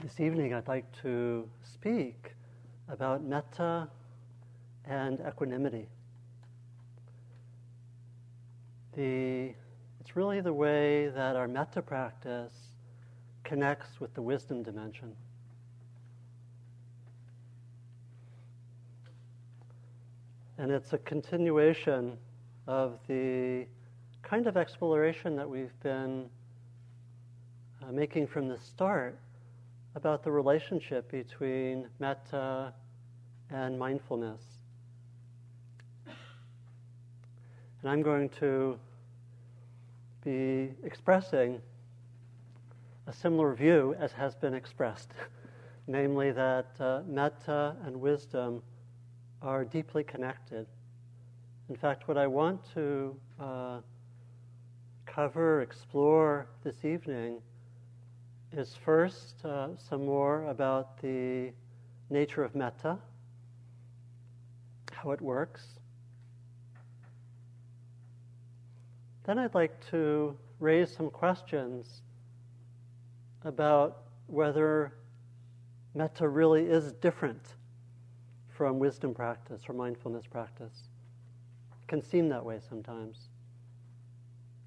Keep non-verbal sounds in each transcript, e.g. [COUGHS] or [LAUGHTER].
This evening, I'd like to speak about metta and equanimity. The, it's really the way that our metta practice connects with the wisdom dimension. And it's a continuation of the kind of exploration that we've been uh, making from the start about the relationship between metta and mindfulness. And I'm going to be expressing a similar view as has been expressed, [LAUGHS] namely that uh, metta and wisdom are deeply connected. In fact, what I want to uh, cover, explore this evening is first uh, some more about the nature of metta, how it works. Then I'd like to raise some questions about whether metta really is different from wisdom practice or mindfulness practice. It can seem that way sometimes.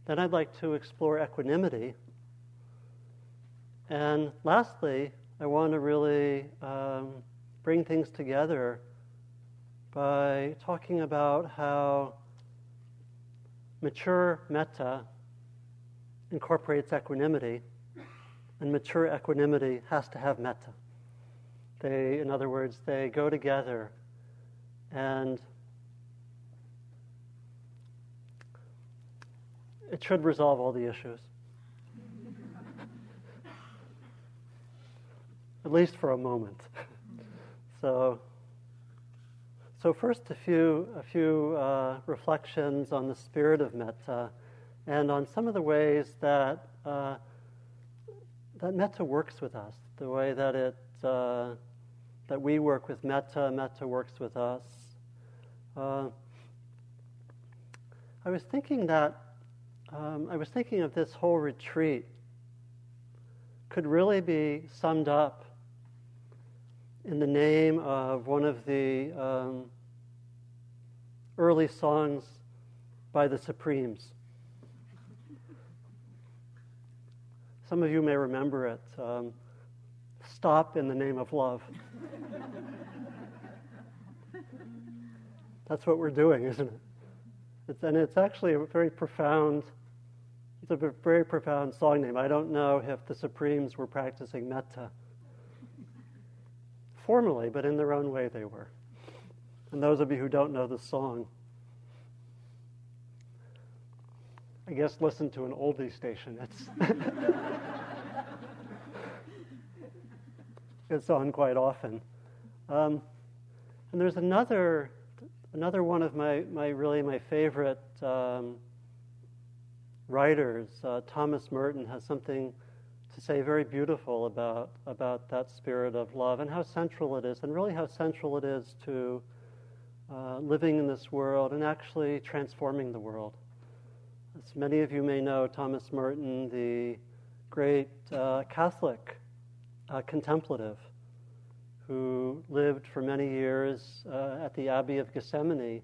Then I'd like to explore equanimity and lastly, I want to really um, bring things together by talking about how mature metta incorporates equanimity, and mature equanimity has to have metta. They, in other words, they go together, and it should resolve all the issues. At least for a moment. so, so first, a few a few uh, reflections on the spirit of metta, and on some of the ways that uh, that metta works with us, the way that it uh, that we work with metta, metta works with us. Uh, I was thinking that um, I was thinking of this whole retreat could really be summed up in the name of one of the um, early songs by the Supremes. Some of you may remember it. Um, Stop in the name of love. That's what we're doing, isn't it? It's, and it's actually a very profound. It's a very profound song name. I don't know if the Supremes were practicing metta formally, but in their own way they were. And those of you who don't know the song, I guess listen to an oldie station. It's [LAUGHS] it's on quite often. Um, and there's another another one of my, my really my favorite um, writers, uh, Thomas Merton, has something to say very beautiful about, about that spirit of love and how central it is, and really how central it is to uh, living in this world and actually transforming the world. As many of you may know, Thomas Merton, the great uh, Catholic uh, contemplative who lived for many years uh, at the Abbey of Gethsemani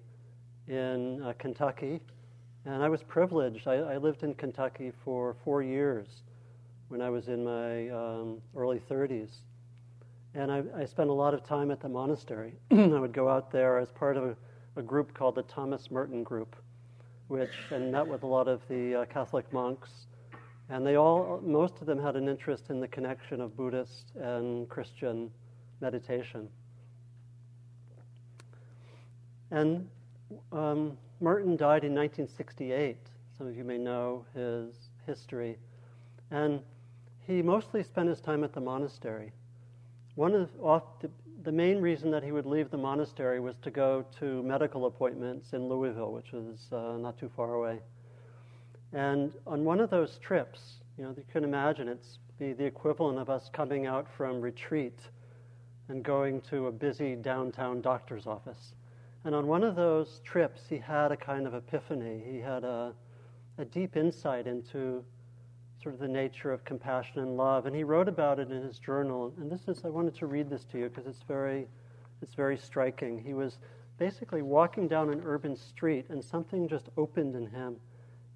in uh, Kentucky. And I was privileged. I, I lived in Kentucky for four years when I was in my um, early 30s. And I, I, spent a lot of time at the monastery. [CLEARS THROAT] I would go out there as part of a, a, group called the Thomas Merton Group, which and met with a lot of the uh, Catholic monks. And they all, most of them had an interest in the connection of Buddhist and Christian meditation. And um, Merton died in 1968. Some of you may know his history. And he mostly spent his time at the monastery. One of the, the main reason that he would leave the monastery was to go to medical appointments in Louisville, which was uh, not too far away. And on one of those trips, you know, you can imagine it's the, the equivalent of us coming out from retreat and going to a busy downtown doctor's office. And on one of those trips, he had a kind of epiphany. He had a, a deep insight into sort of the nature of compassion and love. And he wrote about it in his journal. And this is, I wanted to read this to you because it's very, it's very striking. He was basically walking down an urban street and something just opened in him.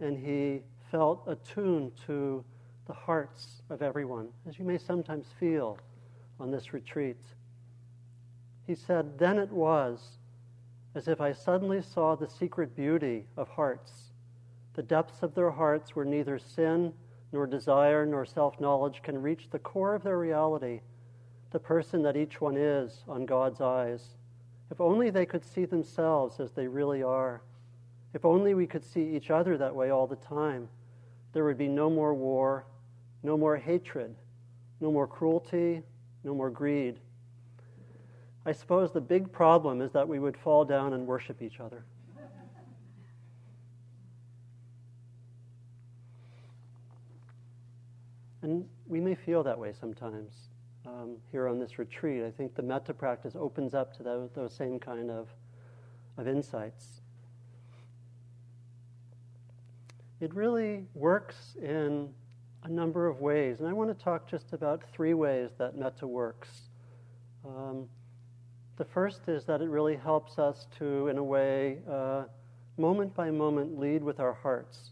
And he felt attuned to the hearts of everyone, as you may sometimes feel on this retreat. He said, Then it was as if I suddenly saw the secret beauty of hearts. The depths of their hearts were neither sin nor desire nor self knowledge can reach the core of their reality, the person that each one is on God's eyes. If only they could see themselves as they really are. If only we could see each other that way all the time, there would be no more war, no more hatred, no more cruelty, no more greed. I suppose the big problem is that we would fall down and worship each other. And we may feel that way sometimes um, here on this retreat. I think the metta practice opens up to those, those same kind of, of insights. It really works in a number of ways, and I want to talk just about three ways that metta works. Um, the first is that it really helps us to, in a way, uh, moment by moment, lead with our hearts.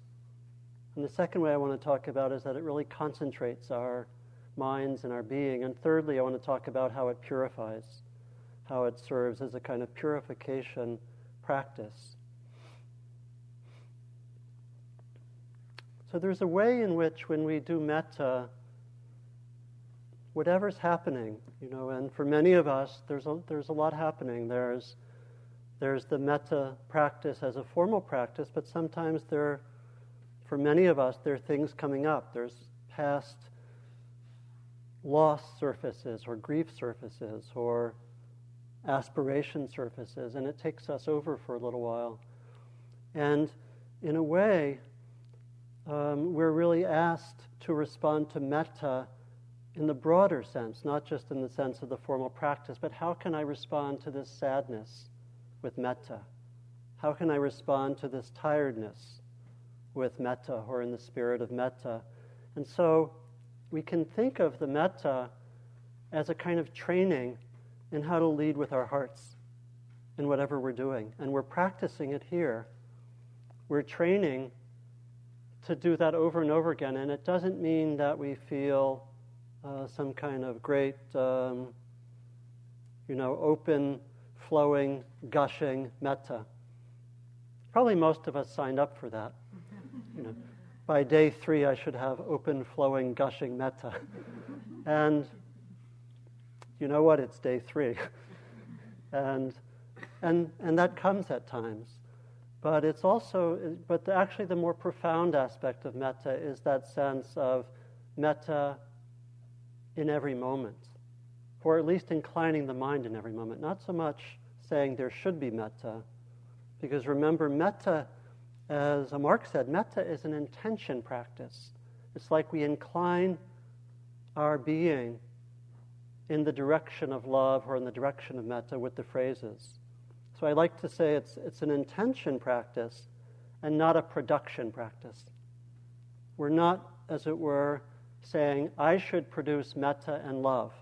And the second way I want to talk about is that it really concentrates our minds and our being. And thirdly, I want to talk about how it purifies, how it serves as a kind of purification practice. So there's a way in which when we do metta, whatever's happening, you know, and for many of us, there's a, there's a lot happening. There's, there's the metta practice as a formal practice, but sometimes there for many of us, there are things coming up. There's past loss surfaces or grief surfaces or aspiration surfaces, and it takes us over for a little while. And in a way, um, we're really asked to respond to metta in the broader sense, not just in the sense of the formal practice, but how can I respond to this sadness with metta? How can I respond to this tiredness with metta or in the spirit of metta. And so we can think of the metta as a kind of training in how to lead with our hearts in whatever we're doing. And we're practicing it here. We're training to do that over and over again. And it doesn't mean that we feel uh, some kind of great, um, you know, open, flowing, gushing metta. Probably most of us signed up for that you know, by day three, I should have open, flowing, gushing metta. [LAUGHS] and you know what? It's day three. [LAUGHS] and, and, and that comes at times. But it's also, but the, actually, the more profound aspect of metta is that sense of metta in every moment, or at least inclining the mind in every moment. Not so much saying there should be metta, because remember, metta as Mark said, metta is an intention practice. It's like we incline our being in the direction of love or in the direction of metta with the phrases. So I like to say it's, it's an intention practice and not a production practice. We're not, as it were, saying, I should produce metta and love.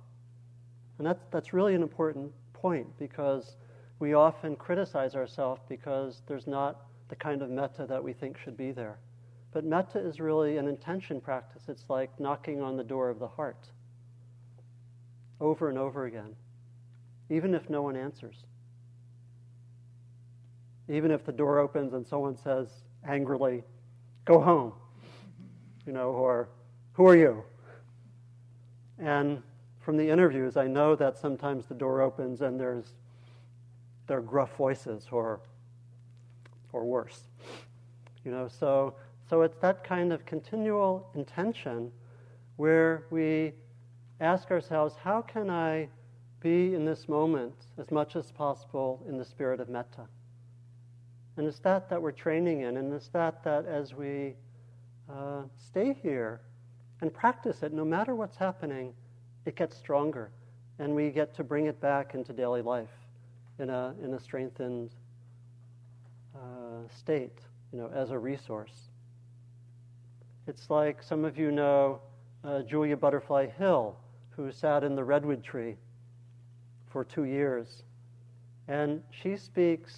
And that's, that's really an important point because we often criticize ourselves because there's not the kind of metta that we think should be there. But metta is really an intention practice. It's like knocking on the door of the heart over and over again, even if no one answers. Even if the door opens and someone says angrily, Go home, you know, or Who are you? And from the interviews, I know that sometimes the door opens and there's there are gruff voices or or worse. You know, so so it's that kind of continual intention where we ask ourselves, how can I be in this moment as much as possible in the spirit of metta? And it's that that we're training in, and it's that that as we uh, stay here and practice it, no matter what's happening, it gets stronger, and we get to bring it back into daily life in a in a strengthened state, you know, as a resource. It's like some of you know uh, Julia Butterfly Hill, who sat in the redwood tree for two years. And she speaks,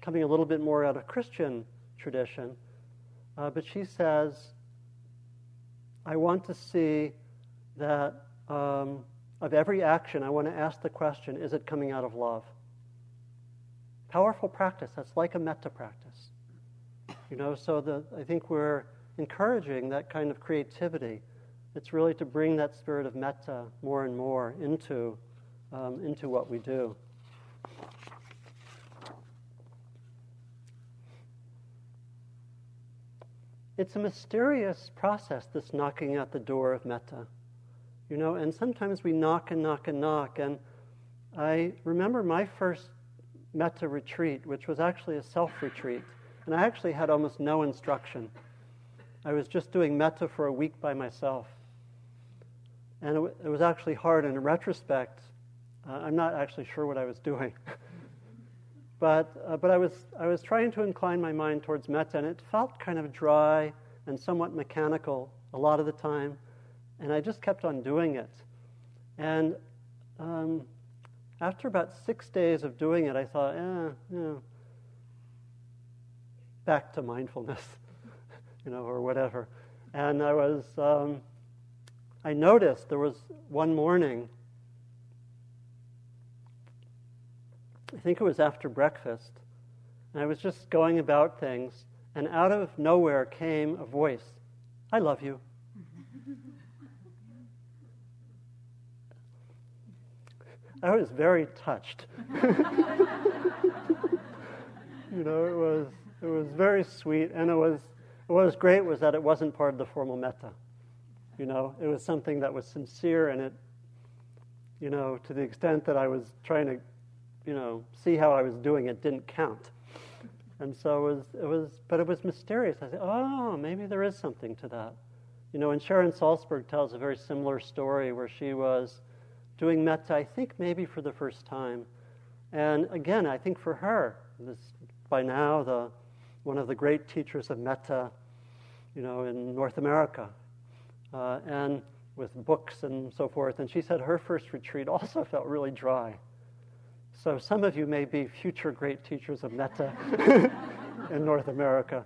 coming a little bit more out of Christian tradition, uh, but she says, I want to see that um, of every action, I want to ask the question is it coming out of love? Powerful practice. That's like a metta practice. You know, so the, I think we're encouraging that kind of creativity. It's really to bring that spirit of metta more and more into, um, into what we do. It's a mysterious process, this knocking at the door of metta. You know, and sometimes we knock and knock and knock. And I remember my first metta retreat, which was actually a self retreat. And I actually had almost no instruction. I was just doing metta for a week by myself. And it, it was actually hard. In retrospect, uh, I'm not actually sure what I was doing. [LAUGHS] but uh, but I, was, I was trying to incline my mind towards metta, and it felt kind of dry and somewhat mechanical a lot of the time. And I just kept on doing it. And um, after about six days of doing it, I thought, eh, yeah, back to mindfulness. [LAUGHS] you know, or whatever. And I was, um, I noticed there was one morning, I think it was after breakfast, and I was just going about things, and out of nowhere came a voice I love you. I was very touched. [LAUGHS] you know, it was it was very sweet, and it was what was great was that it wasn't part of the formal metta. You know, it was something that was sincere, and it, you know, to the extent that I was trying to, you know, see how I was doing, it didn't count. And so it was, it was, but it was mysterious. I said, oh, maybe there is something to that. You know, and Sharon Salzberg tells a very similar story where she was doing metta, I think maybe for the first time. And again, I think for her, this, by now the one of the great teachers of metta, you know, in North America, uh, and with books and so forth. And she said her first retreat also [LAUGHS] felt really dry. So some of you may be future great teachers of metta [LAUGHS] in North America.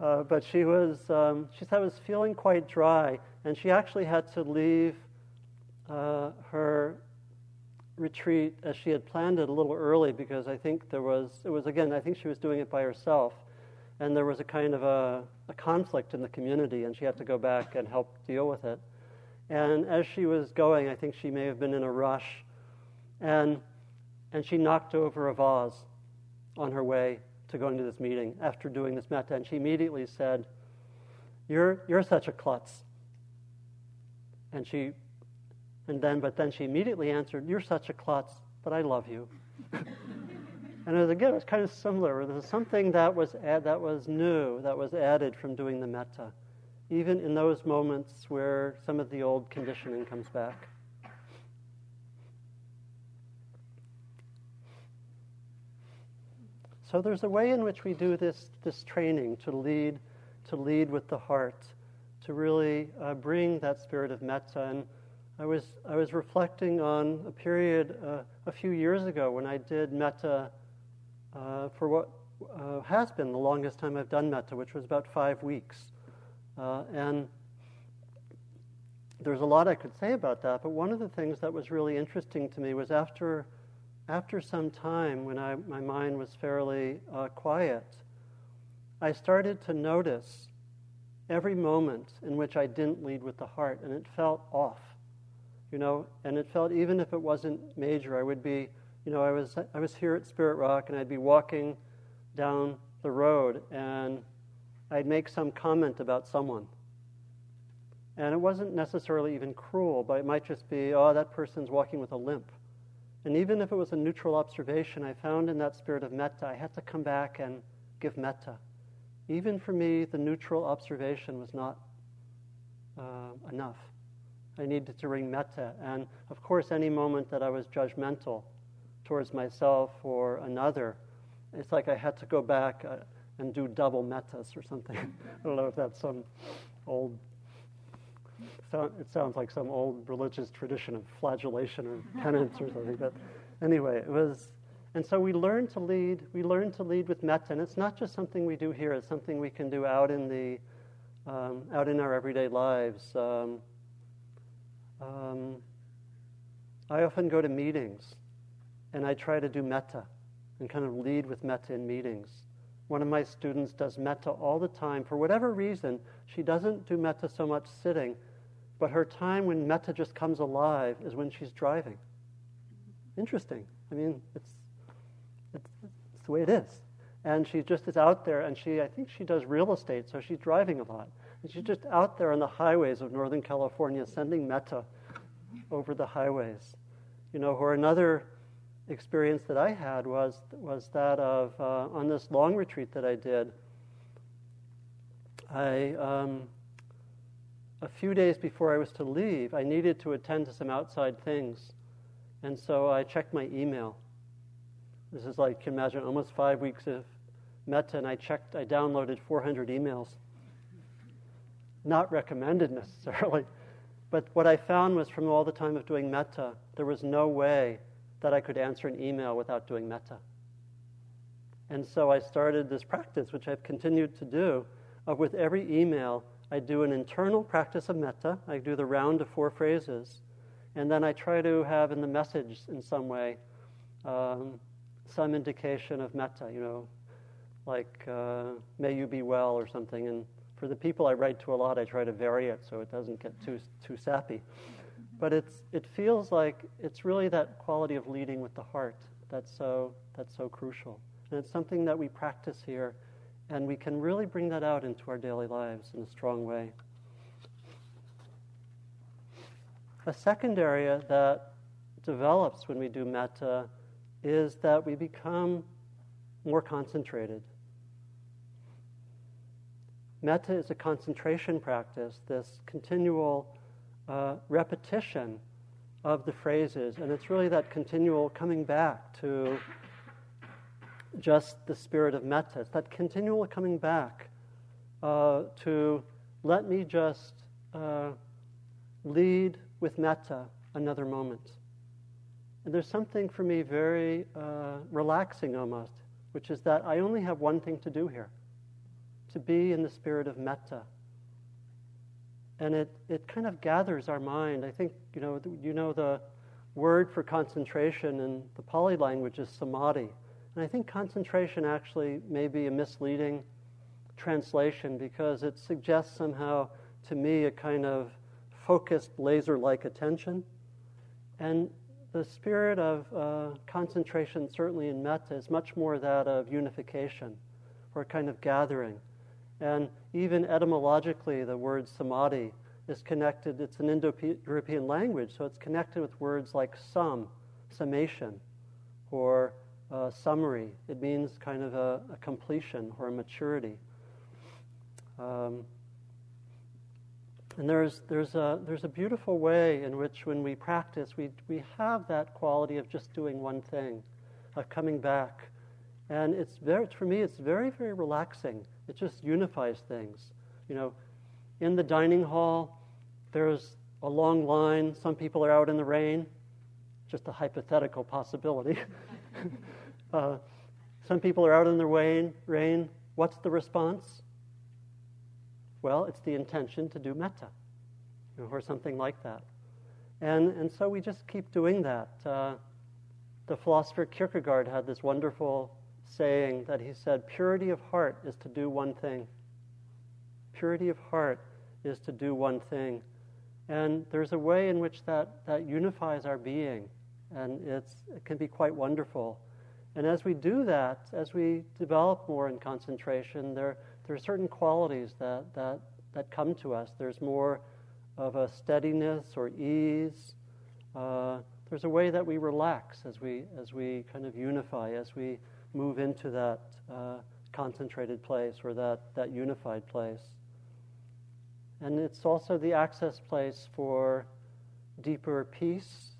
Uh, but she was, um, she said, I was feeling quite dry, and she actually had to leave uh, her retreat as she had planned it a little early because I think there was, it was again, I think she was doing it by herself and there was a kind of a, a, conflict in the community, and she had to go back and help deal with it. And as she was going, I think she may have been in a rush, and, and she knocked over a vase on her way to going to this meeting after doing this metta, and she immediately said, You're, you're such a klutz. And she, and then, but then she immediately answered, You're such a klutz, but I love you. [LAUGHS] And it was, again, it was kind of similar. There was something that was, ad, that was new, that was added from doing the metta, even in those moments where some of the old conditioning comes back. So there's a way in which we do this, this training to lead, to lead with the heart, to really uh, bring that spirit of metta. And I was, I was reflecting on a period uh, a few years ago when I did metta uh, for what uh, has been the longest time I've done metta, which was about five weeks. Uh, and there's a lot I could say about that, but one of the things that was really interesting to me was after, after some time, when I, my mind was fairly uh, quiet, I started to notice every moment in which I didn't lead with the heart, and it felt off, you know, and it felt even if it wasn't major, I would be you know, I was, I was here at Spirit Rock and I'd be walking down the road and I'd make some comment about someone. And it wasn't necessarily even cruel, but it might just be, oh, that person's walking with a limp. And even if it was a neutral observation, I found in that spirit of metta, I had to come back and give metta. Even for me, the neutral observation was not uh, enough. I needed to bring metta. And of course, any moment that I was judgmental, towards myself or another. It's like I had to go back. Uh, and do double mettas or something. [LAUGHS] I don't know if that's some old, it sounds like some old religious tradition of flagellation or [LAUGHS] penance or something. But anyway, it was, and so we learn to lead, we learn to lead with metta. And it's not just something we do here, it's something we can do out in the, um, out in our everyday lives. Um, um, I often go to meetings and I try to do metta and kind of lead with metta in meetings. One of my students does metta all the time. For whatever reason, she doesn't do metta so much sitting, but her time when metta just comes alive is when she's driving. Interesting. I mean, it's, it's, it's the way it is. And she just is out there, and she, I think she does real estate, so she's driving a lot. And she's just out there on the highways of Northern California sending metta over the highways. You know, or another experience that I had was, was that of uh, on this long retreat that I did. I, um, a few days before I was to leave, I needed to attend to some outside things. And so I checked my email. This is like, you can imagine, almost five weeks of metta, and I checked, I downloaded 400 emails. Not recommended [LAUGHS] necessarily, but what I found was from all the time of doing metta, there was no way that I could answer an email without doing metta. And so I started this practice, which I've continued to do, of with every email, I do an internal practice of metta. I do the round of four phrases. And then I try to have in the message, in some way, um, some indication of metta, you know, like, uh, may you be well or something. And for the people I write to a lot, I try to vary it so it doesn't get too, too sappy. But it's, it feels like it's really that quality of leading with the heart that's so, that's so crucial. And it's something that we practice here, and we can really bring that out into our daily lives in a strong way. A second area that develops when we do metta is that we become more concentrated. Metta is a concentration practice, this continual uh, repetition of the phrases, and it's really that continual coming back to just the spirit of metta. It's that continual coming back uh, to let me just uh, lead with metta another moment. And there's something for me very uh, relaxing almost, which is that I only have one thing to do here to be in the spirit of metta and it, it kind of gathers our mind. I think, you know, you know the word for concentration in the Pali language is samadhi. And I think concentration actually may be a misleading translation because it suggests somehow to me a kind of focused, laser like attention. And the spirit of uh, concentration, certainly in metta, is much more that of unification or a kind of gathering. And even etymologically, the word samadhi is connected, it's an Indo European language, so it's connected with words like sum, summation, or uh, summary. It means kind of a, a completion or a maturity. Um, and there's, there's, a, there's a beautiful way in which, when we practice, we, we have that quality of just doing one thing, of coming back. And it's very, for me, it's very, very relaxing. It just unifies things. You know, in the dining hall, there's a long line. Some people are out in the rain. Just a hypothetical possibility. [LAUGHS] uh, some people are out in the rain. Rain. What's the response? Well, it's the intention to do metta, you know, or something like that. And, and so we just keep doing that. Uh, the philosopher Kierkegaard had this wonderful saying that he said, Purity of heart is to do one thing. Purity of heart is to do one thing. And there's a way in which that, that unifies our being, and it's, it can be quite wonderful. And as we do that, as we develop more in concentration, there, there are certain qualities that, that, that come to us. There's more of a steadiness or ease. Uh, there's a way that we relax as we, as we kind of unify, as we move into that uh, concentrated place or that, that unified place. And it's also the access place for deeper peace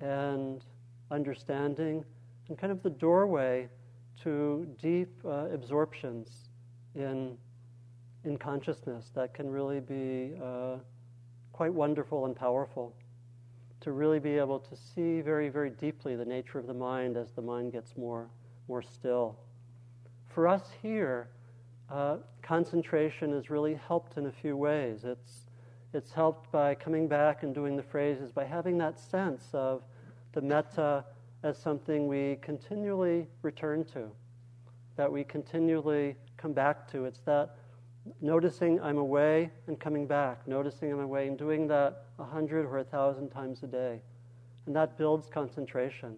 and understanding, and kind of the doorway to deep uh, absorptions in, in consciousness that can really be uh, quite wonderful and powerful. To really be able to see very, very deeply the nature of the mind as the mind gets more, more still. For us here, uh, concentration has really helped in a few ways. It's, it's helped by coming back and doing the phrases, by having that sense of the metta as something we continually return to, that we continually come back to. It's that noticing I'm away and coming back, noticing I'm away and doing that a hundred or a thousand times a day. And that builds concentration.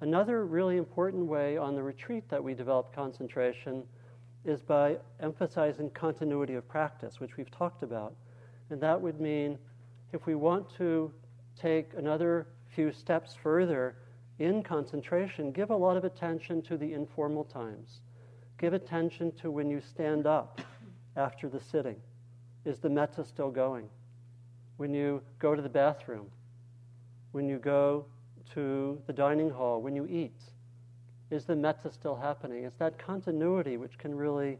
Another really important way on the retreat that we develop concentration is by emphasizing continuity of practice, which we've talked about. And that would mean if we want to take another few steps further in concentration, give a lot of attention to the informal times. Give attention to when you stand up after the sitting. Is the metta still going? When you go to the bathroom, when you go to the dining hall, when you eat, is the metta still happening? It's that continuity which can really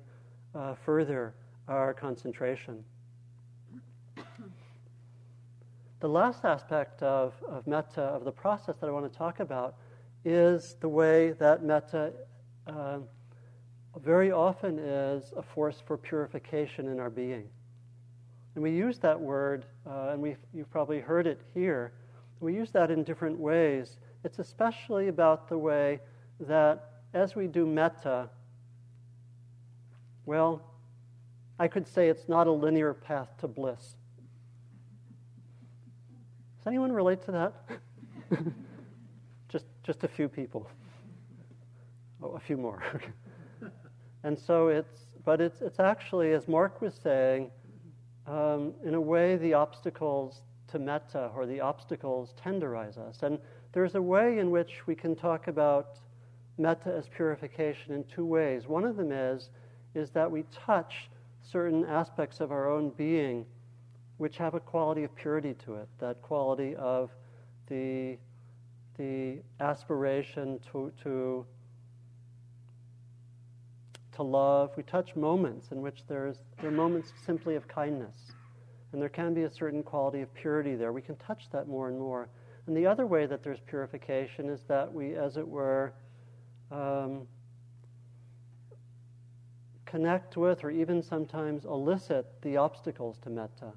uh, further our concentration. [COUGHS] The last aspect of, of metta, of the process that I want to talk about, is the way that metta uh, very often is a force for purification in our being. And we use that word, uh, and we you've probably heard it here. We use that in different ways. It's especially about the way that as we do metta, well, I could say it's not a linear path to bliss. Does anyone relate to that? [LAUGHS] just, just a few people. Oh, a few more. [LAUGHS] and so it's, but it's, it's actually, as Mark was saying, um, in a way, the obstacles to metta or the obstacles tenderize us. And there's a way in which we can talk about metta as purification in two ways. One of them is, is that we touch certain aspects of our own being which have a quality of purity to it, that quality of the, the aspiration to, to, to love. We touch moments in which there's, there are moments simply of kindness. And there can be a certain quality of purity there. We can touch that more and more. And the other way that there's purification is that we, as it were, um, connect with or even sometimes elicit the obstacles to metta.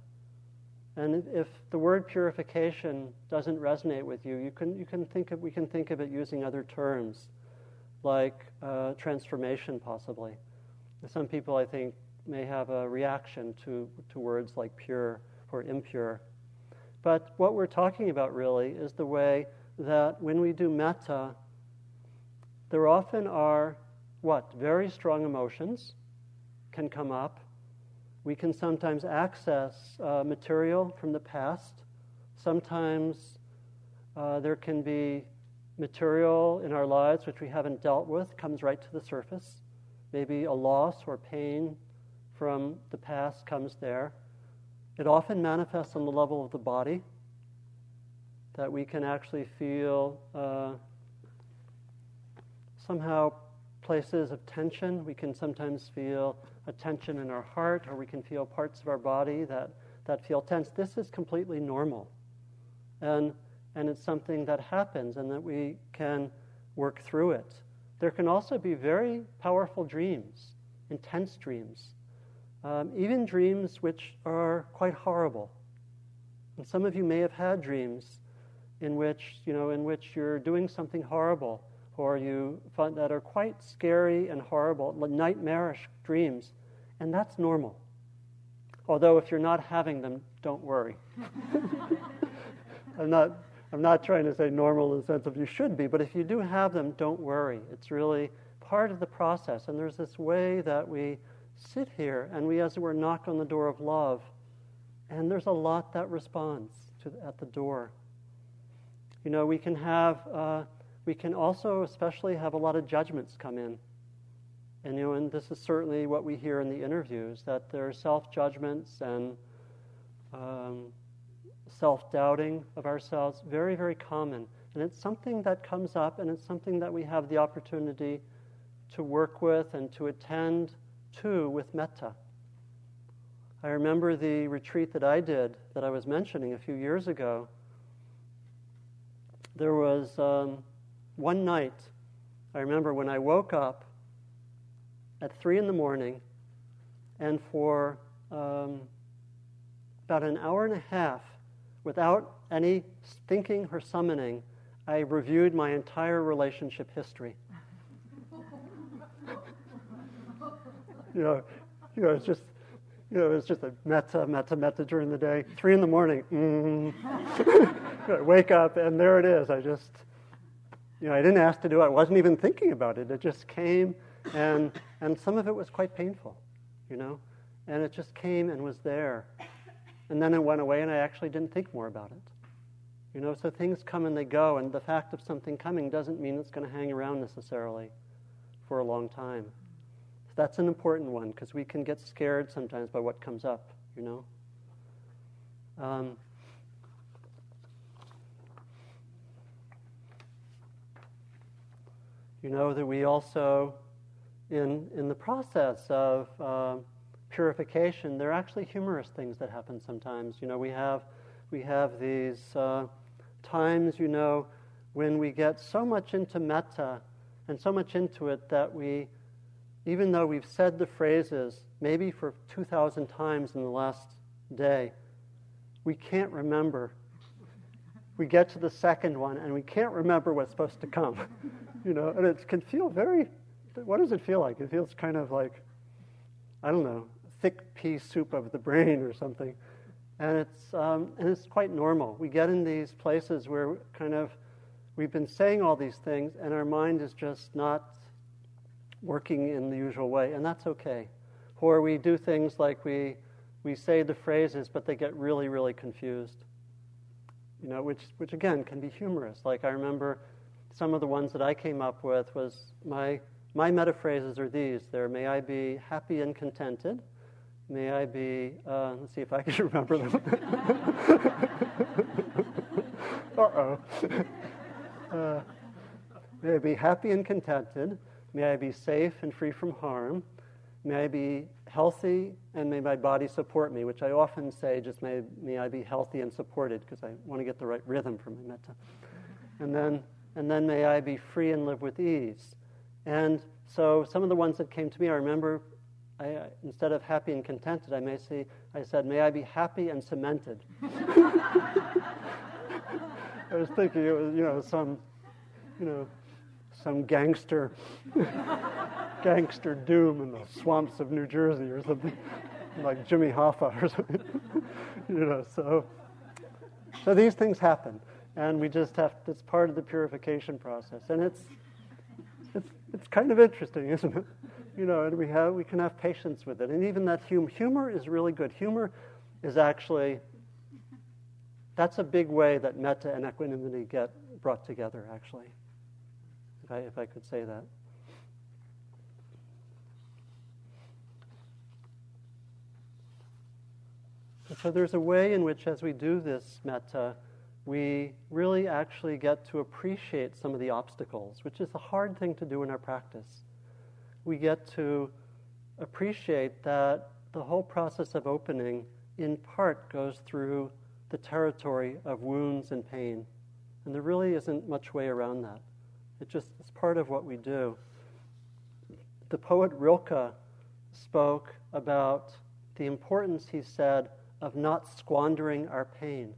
And if the word purification doesn't resonate with you, you can, you can think of, we can think of it using other terms, like uh, transformation, possibly. Some people, I think, may have a reaction to, to words like pure or impure. But what we're talking about really is the way that when we do metta, there often are what? Very strong emotions can come up. We can sometimes access uh, material from the past. Sometimes uh, there can be material in our lives which we haven't dealt with, comes right to the surface. Maybe a loss or pain from the past comes there. It often manifests on the level of the body, that we can actually feel uh, somehow places of tension. We can sometimes feel a tension in our heart, or we can feel parts of our body that, that feel tense. This is completely normal. And, and it's something that happens and that we can work through it. There can also be very powerful dreams, intense dreams, um, even dreams which are quite horrible. And some of you may have had dreams in which, you know, in which you're doing something horrible or you find that are quite scary and horrible, nightmarish dreams, and that's normal. Although if you're not having them, don't worry. [LAUGHS] I'm not I'm not trying to say normal in the sense of you should be, but if you do have them, don't worry. It's really part of the process. And there's this way that we sit here and we, as it were, knock on the door of love. And there's a lot that responds to, at the door. You know, we can have uh, we can also especially have a lot of judgments come in. And, you know, and this is certainly what we hear in the interviews, that there are self-judgments and um, self-doubting of ourselves, very, very common. And it's something that comes up, and it's something that we have the opportunity to work with and to attend to with metta. I remember the retreat that I did that I was mentioning a few years ago. There was um, one night, I remember when I woke up at three in the morning, and for um, about an hour and a half, without any thinking or summoning, I reviewed my entire relationship history. [LAUGHS] you know, you know, it's just, you know, it's just a metta, metta, metta during the day. Three in the morning, [LAUGHS] mm. wake up, and there it is. I just, you know, I didn't ask to do it. I wasn't even thinking about it. It just came, and and some of it was quite painful, you know, and it just came and was there, and then it went away, and I actually didn't think more about it. You know, so things come and they go, and the fact of something coming doesn't mean it's going to hang around necessarily for a long time. So that's an important one because we can get scared sometimes by what comes up, you know. Um, you know that we also, in, in the process of uh, purification, there are actually humorous things that happen sometimes. You know, we have, we have these. Uh, times, you know, when we get so much into metta and so much into it that we, even though we've said the phrases maybe for 2,000 times in the last day, we can't remember. We get to the second one and we can't remember what's supposed to come. [LAUGHS] you know, and it can feel very, what does it feel like? It feels kind of like, I don't know, thick pea soup of the brain or something. And it's, um, and it's quite normal. We get in these places where kind of we've been saying all these things and our mind is just not working in the usual way, and that's okay. Or we do things like we, we say the phrases, but they get really, really confused. You know, which, which again can be humorous. Like I remember some of the ones that I came up with was my, my metta phrases are these. They're, may I be happy and contented. May I be, uh, let's see if I can [LAUGHS] remember them. [LAUGHS] uh-oh. [LAUGHS] Uh, may I be happy and contented. May I be safe and free from harm. May I be healthy and may my body support me, which I often say just may, may I be healthy and supported because I want to get the right rhythm for my metta. And then, and then may I be free and live with ease. And so some of the ones that came to me, I remember I, instead of happy and contented, I may say, I said, may I be happy and cemented. [LAUGHS] I was thinking it was, you know, some, you know, some gangster, [LAUGHS] gangster doom in the swamps of New Jersey or something, [LAUGHS] like Jimmy Hoffa or something, you know. So, so these things happen, and we just have. It's part of the purification process, and it's, it's, it's kind of interesting, isn't it? You know, and we have we can have patience with it. And even that hum- humor is really good. Humor is actually that's a big way that metta and equanimity get brought together. Actually, if I if I could say that. So there's a way in which, as we do this metta, we really actually get to appreciate some of the obstacles, which is a hard thing to do in our practice we get to appreciate that the whole process of opening, in part, goes through the territory of wounds and pain. And there really isn't much way around that. It just is part of what we do. The poet Rilke spoke about the importance, he said, of not squandering our pain,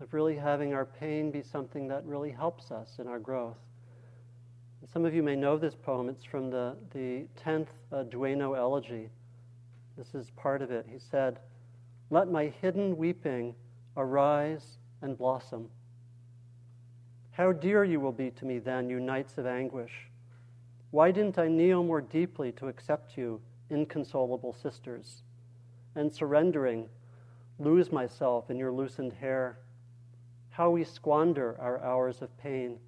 of really having our pain be something that really helps us in our growth. Some of you may know this poem. It's from the, the 10th uh, Duino elegy. This is part of it. He said, Let my hidden weeping arise and blossom. How dear you will be to me then, you nights of anguish. Why didn't I kneel more deeply to accept you, inconsolable sisters, and surrendering, lose myself in your loosened hair? How we squander our hours of pain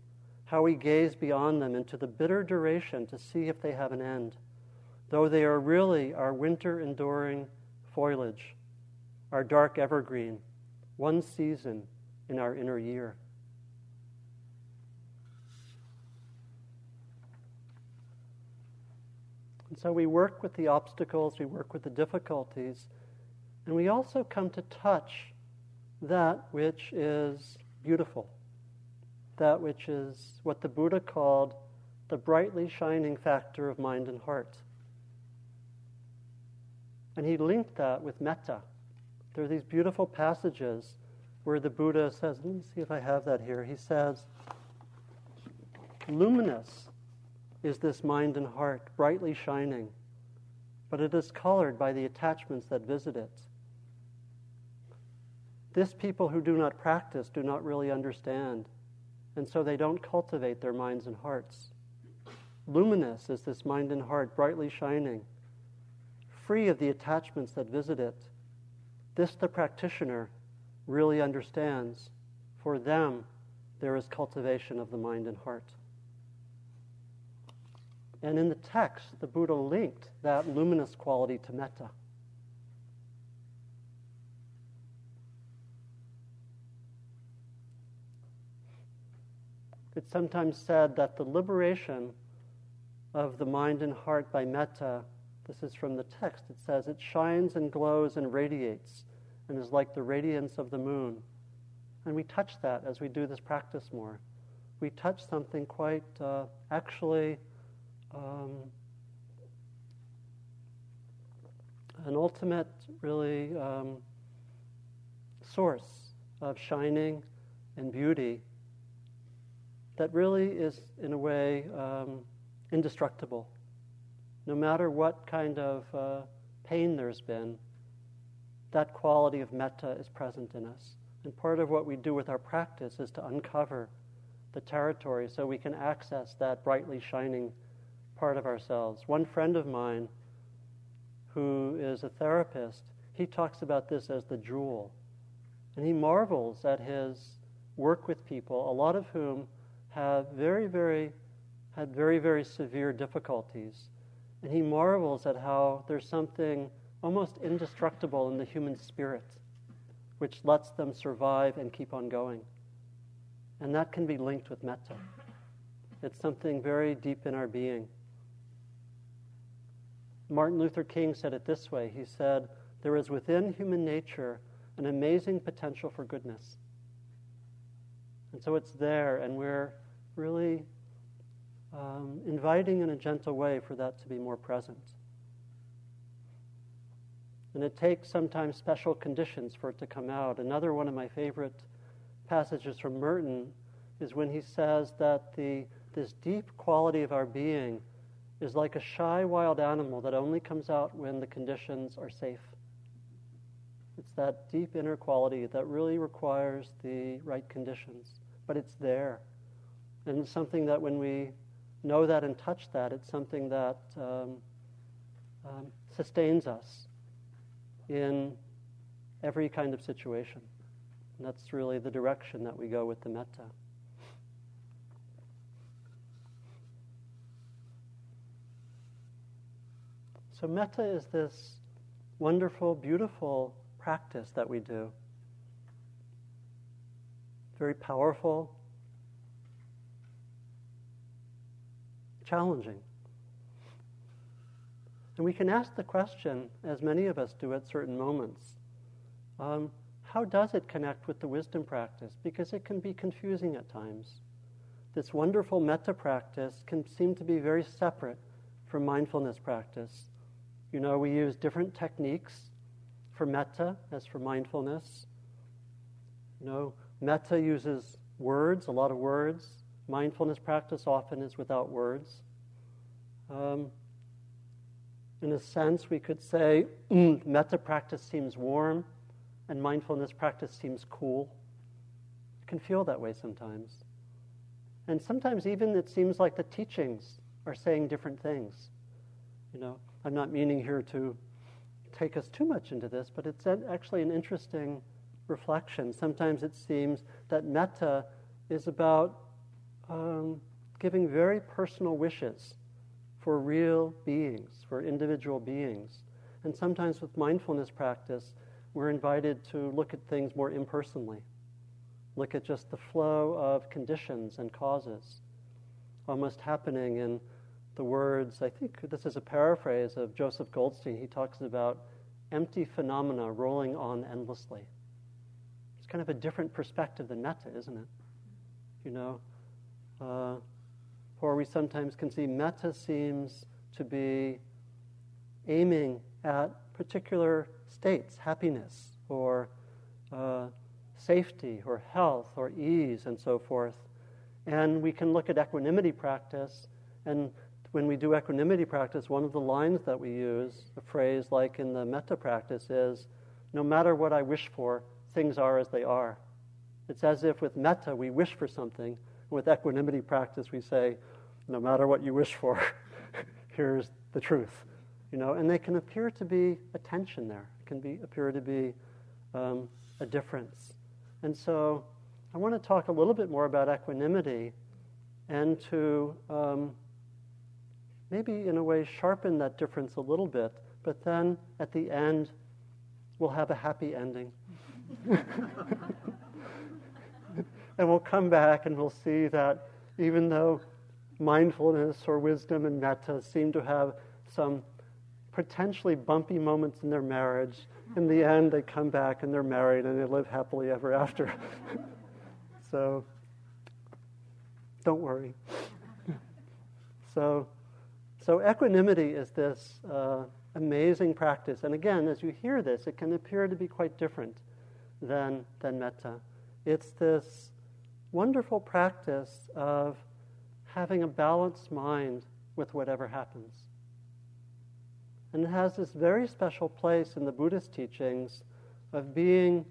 how we gaze beyond them into the bitter duration to see if they have an end, though they are really our winter enduring foliage, our dark evergreen, one season in our inner year. And so we work with the obstacles, we work with the difficulties, and we also come to touch that which is beautiful, that which is what the Buddha called the brightly shining factor of mind and heart. And he linked that with metta. There are these beautiful passages where the Buddha says, let me see if I have that here. He says, luminous is this mind and heart, brightly shining, but it is colored by the attachments that visit it. This people who do not practice do not really understand, and so they don't cultivate their minds and hearts. Luminous is this mind and heart, brightly shining, free of the attachments that visit it. This the practitioner really understands. For them, there is cultivation of the mind and heart. And in the text, the Buddha linked that luminous quality to metta. It's sometimes said that the liberation of the mind and heart by metta, this is from the text, it says, it shines and glows and radiates and is like the radiance of the moon. And we touch that as we do this practice more. We touch something quite uh, actually um, an ultimate, really, um, source of shining and beauty that really is, in a way, um, indestructible. No matter what kind of uh, pain there's been, that quality of metta is present in us. And part of what we do with our practice is to uncover the territory so we can access that brightly shining part of ourselves. One friend of mine who is a therapist, he talks about this as the jewel. And he marvels at his work with people, a lot of whom have very, very, had very, very severe difficulties. And he marvels at how there's something almost indestructible in the human spirit, which lets them survive and keep on going. And that can be linked with metta. It's something very deep in our being. Martin Luther King said it this way He said, There is within human nature an amazing potential for goodness. And so it's there, and we're really um, inviting in a gentle way for that to be more present. And it takes sometimes special conditions for it to come out. Another one of my favorite passages from Merton is when he says that the, this deep quality of our being is like a shy wild animal that only comes out when the conditions are safe. It's that deep inner quality that really requires the right conditions, but it's there. And it's something that when we know that and touch that, it's something that um, um, sustains us in every kind of situation. And that's really the direction that we go with the metta. So, metta is this wonderful, beautiful practice that we do. Very powerful, challenging. And we can ask the question, as many of us do at certain moments, um, how does it connect with the wisdom practice? Because it can be confusing at times. This wonderful metta practice can seem to be very separate from mindfulness practice. You know, we use different techniques for metta as for mindfulness. You know, metta uses words, a lot of words. Mindfulness practice often is without words. Um, in a sense, we could say mm, metta practice seems warm and mindfulness practice seems cool. It can feel that way sometimes. And sometimes even it seems like the teachings are saying different things. You know, I'm not meaning here to take us too much into this, but it's actually an interesting reflection. Sometimes it seems that metta is about um, giving very personal wishes for real beings, for individual beings. And sometimes with mindfulness practice, we're invited to look at things more impersonally, look at just the flow of conditions and causes almost happening in the words, I think this is a paraphrase of Joseph Goldstein. He talks about empty phenomena rolling on endlessly. It's kind of a different perspective than metta, isn't it? You know, uh, or we sometimes can see metta seems to be aiming at particular states, happiness or uh, safety or health or ease and so forth. And we can look at equanimity practice, and when we do equanimity practice, one of the lines that we use, a phrase like in the metta practice, is no matter what I wish for, things are as they are. It's as if with metta we wish for something. With equanimity practice, we say, no matter what you wish for, [LAUGHS] here's the truth. You know, and they can appear to be a tension there. It can be appear to be um, a difference. And so I want to talk a little bit more about equanimity and to um, maybe, in a way, sharpen that difference a little bit, but then at the end, we'll have a happy ending. [LAUGHS] and we'll come back and we'll see that even though mindfulness or wisdom and metta seem to have some potentially bumpy moments in their marriage, in the end, they come back and they're married and they live happily ever after. [LAUGHS] so, don't worry. [LAUGHS] so, so equanimity is this uh, amazing practice, and again, as you hear this, it can appear to be quite different than than metta. It's this wonderful practice of having a balanced mind with whatever happens. And it has this very special place in the Buddhist teachings of being,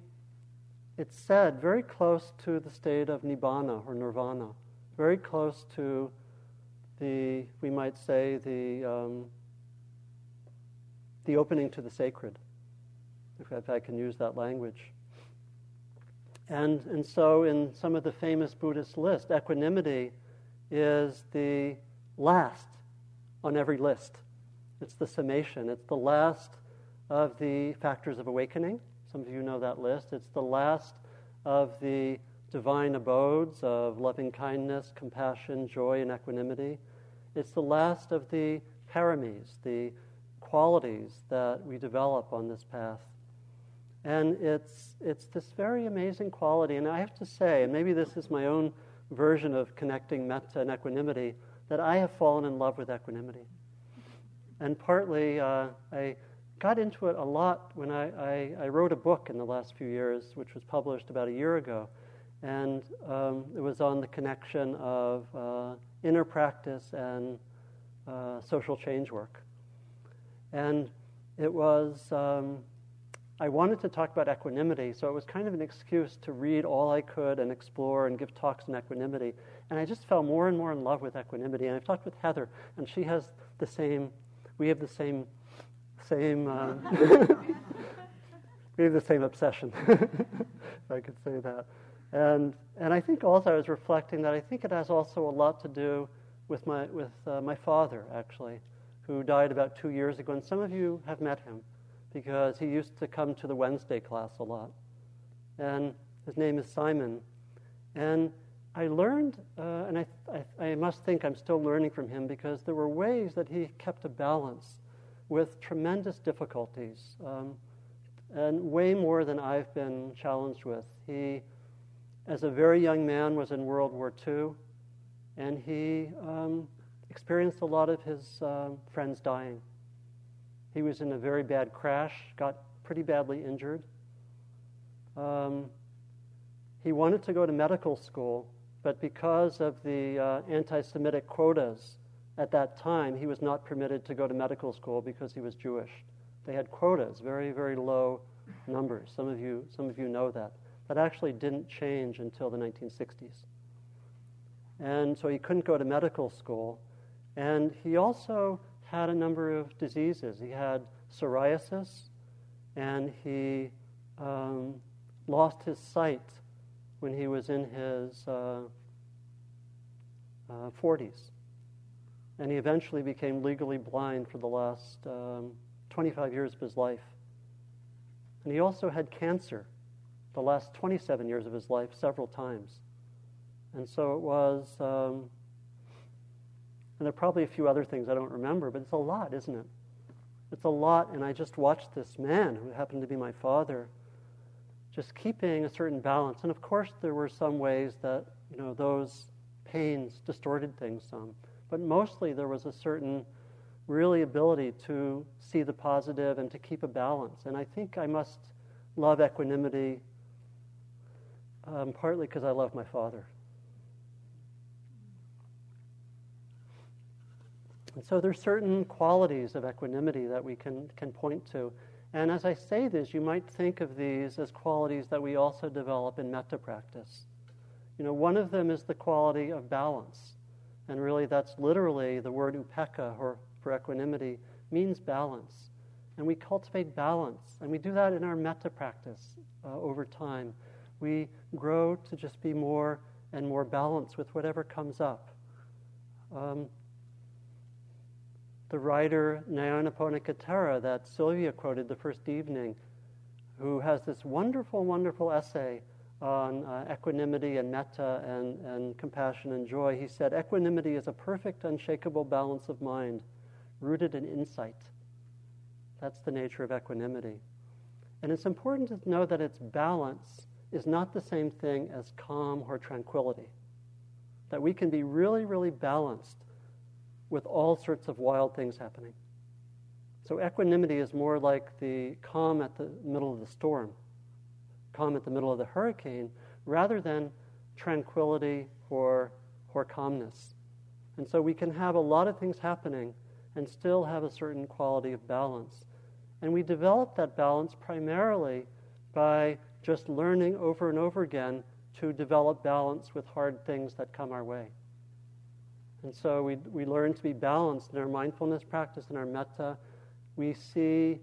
it's said, very close to the state of nibbana or nirvana, very close to the, we might say, the, um, the opening to the sacred, if, I can use that language. And, and so, in some of the famous Buddhist lists, equanimity is the last on every list. It's the summation. It's the last of the factors of awakening. Some of you know that list. It's the last of the divine abodes of loving kindness, compassion, joy, and equanimity. It's the last of the paramis, the qualities that we develop on this path. And it's, it's this very amazing quality. And I have to say, and maybe this is my own version of connecting metta and equanimity, that I have fallen in love with equanimity. And partly, uh, I got into it a lot when I, I, I, wrote a book in the last few years, which was published about a year ago. And um, it was on the connection of uh, inner practice and uh, social change work. And it was, um, I wanted to talk about equanimity, so it was kind of an excuse to read all I could and explore and give talks on equanimity. And I just fell more and more in love with equanimity. And I've talked with Heather, and she has the same, we have the same, same, uh, [LAUGHS] we have the same obsession, if [LAUGHS] I could say that. And, and I think also I was reflecting that I think it has also a lot to do with my, with, uh, my father, actually, who died about two years ago. And some of you have met him because he used to come to the Wednesday class a lot. And his name is Simon. And I learned, uh, and I, I, I, must think I'm still learning from him because there were ways that he kept a balance with tremendous difficulties, um, and way more than I've been challenged with. He as a very young man, was in World War II, and he um, experienced a lot of his uh, friends dying. He was in a very bad crash, got pretty badly injured. Um, he wanted to go to medical school, but because of the uh, anti Semitic quotas at that time, he was not permitted to go to medical school because he was Jewish. They had quotas, very, very low numbers. Some of you, some of you know that that actually didn't change until the 1960s. And so he couldn't go to medical school. And he also had a number of diseases. He had psoriasis, and he um, lost his sight when he was in his uh, uh, 40s. And he eventually became legally blind for the last um, 25 years of his life. And he also had cancer the last 27 years of his life several times. And so it was um, And there are probably a few other things I don't remember, but it's a lot, isn't it? It's a lot, and I just watched this man who happened to be my father just keeping a certain balance. And of course, there were some ways that, you know, those pains distorted things some. But mostly there was a certain really ability to see the positive and to keep a balance. And I think I must love equanimity um, partly because I love my father. And so there's certain qualities of equanimity that we can, can point to. And as I say this, you might think of these as qualities that we also develop in metta practice. You know, one of them is the quality of balance. And really, that's literally the word upekkha, or for equanimity, means balance. And we cultivate balance. And we do that in our metta practice uh, over time. We grow to just be more and more balanced with whatever comes up. Um, the writer Nyanaponika Thera that Sylvia quoted the first evening, who has this wonderful, wonderful essay on uh, equanimity and metta and, and compassion and joy. He said, Equanimity is a perfect, unshakable balance of mind, rooted in insight. That's the nature of equanimity. And it's important to know that its balance is not the same thing as calm or tranquility. That we can be really, really balanced with all sorts of wild things happening. So equanimity is more like the calm at the middle of the storm, calm at the middle of the hurricane, rather than tranquility or, or calmness. And so we can have a lot of things happening and still have a certain quality of balance. And we develop that balance primarily by just learning over and over again to develop balance with hard things that come our way. And so we, we learn to be balanced in our mindfulness practice, in our metta. We see